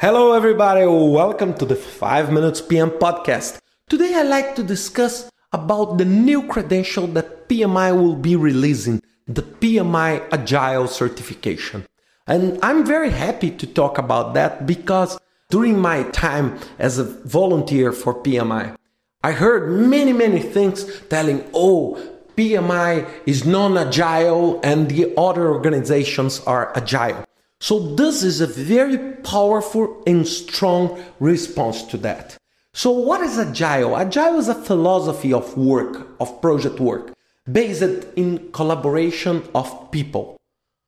Hello, everybody. Welcome to the 5 Minutes PM podcast. Today, I'd like to discuss about the new credential that PMI will be releasing, the PMI Agile certification. And I'm very happy to talk about that because during my time as a volunteer for PMI, I heard many, many things telling, oh, PMI is non agile and the other organizations are agile. So, this is a very powerful and strong response to that. So, what is agile? Agile is a philosophy of work, of project work, based in collaboration of people.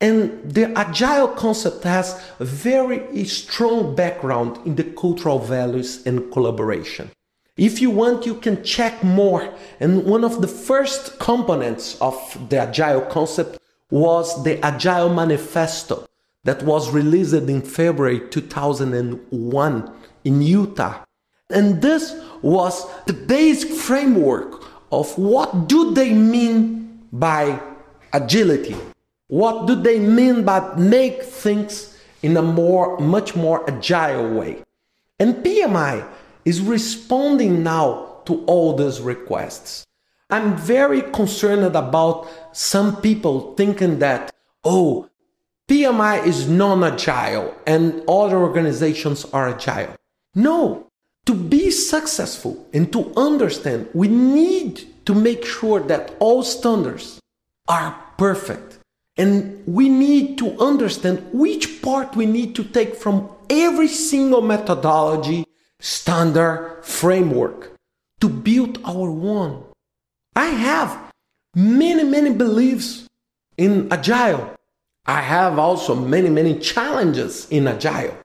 And the agile concept has a very strong background in the cultural values and collaboration. If you want, you can check more. And one of the first components of the agile concept was the Agile Manifesto that was released in February 2001 in Utah. And this was the basic framework of what do they mean by agility? What do they mean by make things in a more much more agile way? And PMI is responding now to all these requests. I'm very concerned about some people thinking that, oh, PMI is non agile and other organizations are agile. No, to be successful and to understand, we need to make sure that all standards are perfect. And we need to understand which part we need to take from every single methodology standard framework to build our one. I have many, many beliefs in Agile. I have also many, many challenges in Agile.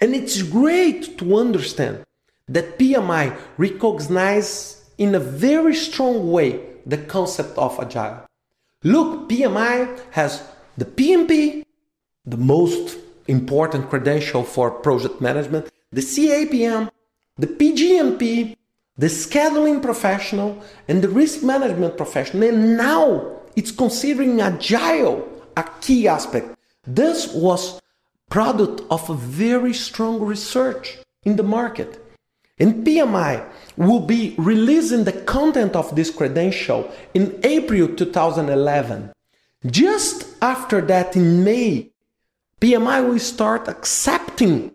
And it's great to understand that PMI recognizes in a very strong way the concept of Agile. Look, PMI has the PMP, the most important credential for project management, the CAPM, the PGMP, the scheduling professional, and the risk management professional. And now it's considering agile a key aspect. This was product of a very strong research in the market. And PMI will be releasing the content of this credential in April 2011. Just after that, in May, PMI will start accepting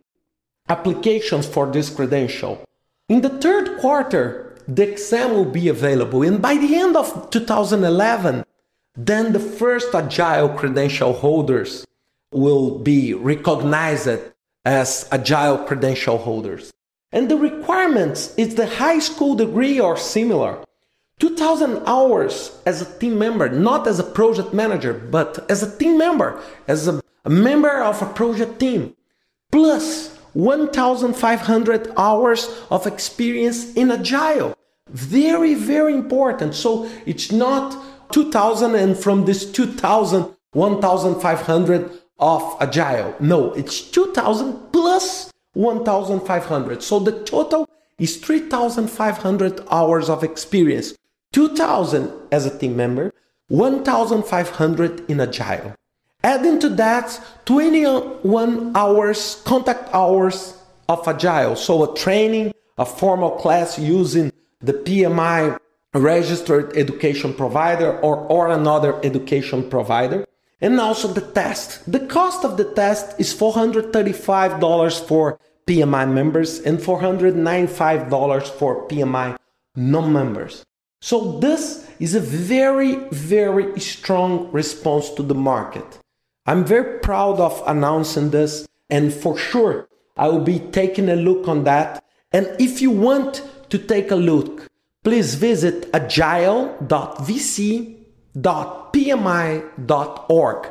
applications for this credential. In the third quarter, the exam will be available, and by the end of 2011, then the first agile credential holders will be recognized as agile credential holders. And the requirements is the high school degree or similar. 2000 hours as a team member, not as a project manager, but as a team member, as a, a member of a project team, plus 1,500 hours of experience in Agile. Very, very important. So it's not 2,000 and from this 2,000, 1,500 of Agile. No, it's 2,000 plus 1,500. So the total is 3,500 hours of experience. 2,000 as a team member, 1,500 in Agile. Adding to that 21 hours, contact hours of Agile. So a training, a formal class using the PMI registered education provider or, or another education provider. And also the test. The cost of the test is $435 for PMI members and $495 for PMI non members. So, this is a very, very strong response to the market. I'm very proud of announcing this, and for sure, I will be taking a look on that. And if you want to take a look, please visit agile.vc.pmi.org.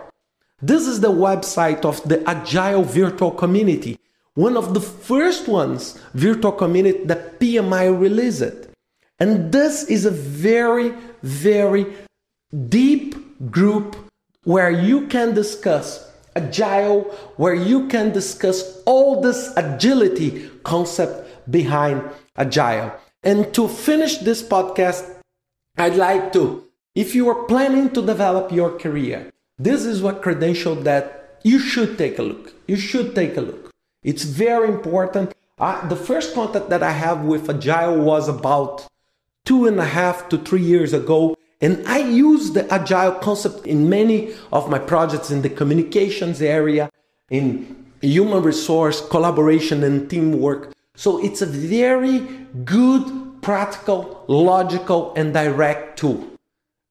This is the website of the Agile Virtual Community, one of the first ones virtual community that PMI released. And this is a very, very deep group where you can discuss agile, where you can discuss all this agility concept behind agile. And to finish this podcast, I'd like to, if you are planning to develop your career, this is what credential that you should take a look. You should take a look. It's very important. Uh, the first contact that I have with Agile was about two and a half to three years ago. And I use the Agile concept in many of my projects in the communications area, in human resource, collaboration, and teamwork. So it's a very good, practical, logical, and direct tool.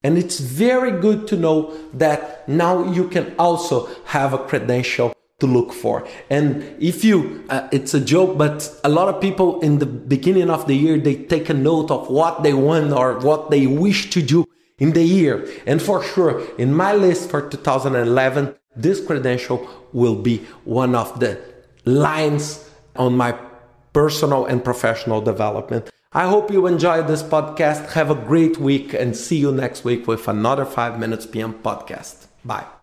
And it's very good to know that now you can also have a credential to look for. And if you, uh, it's a joke, but a lot of people in the beginning of the year, they take a note of what they want or what they wish to do in the year. And for sure, in my list for 2011, this credential will be one of the lines on my personal and professional development. I hope you enjoyed this podcast. Have a great week and see you next week with another 5 Minutes PM podcast. Bye.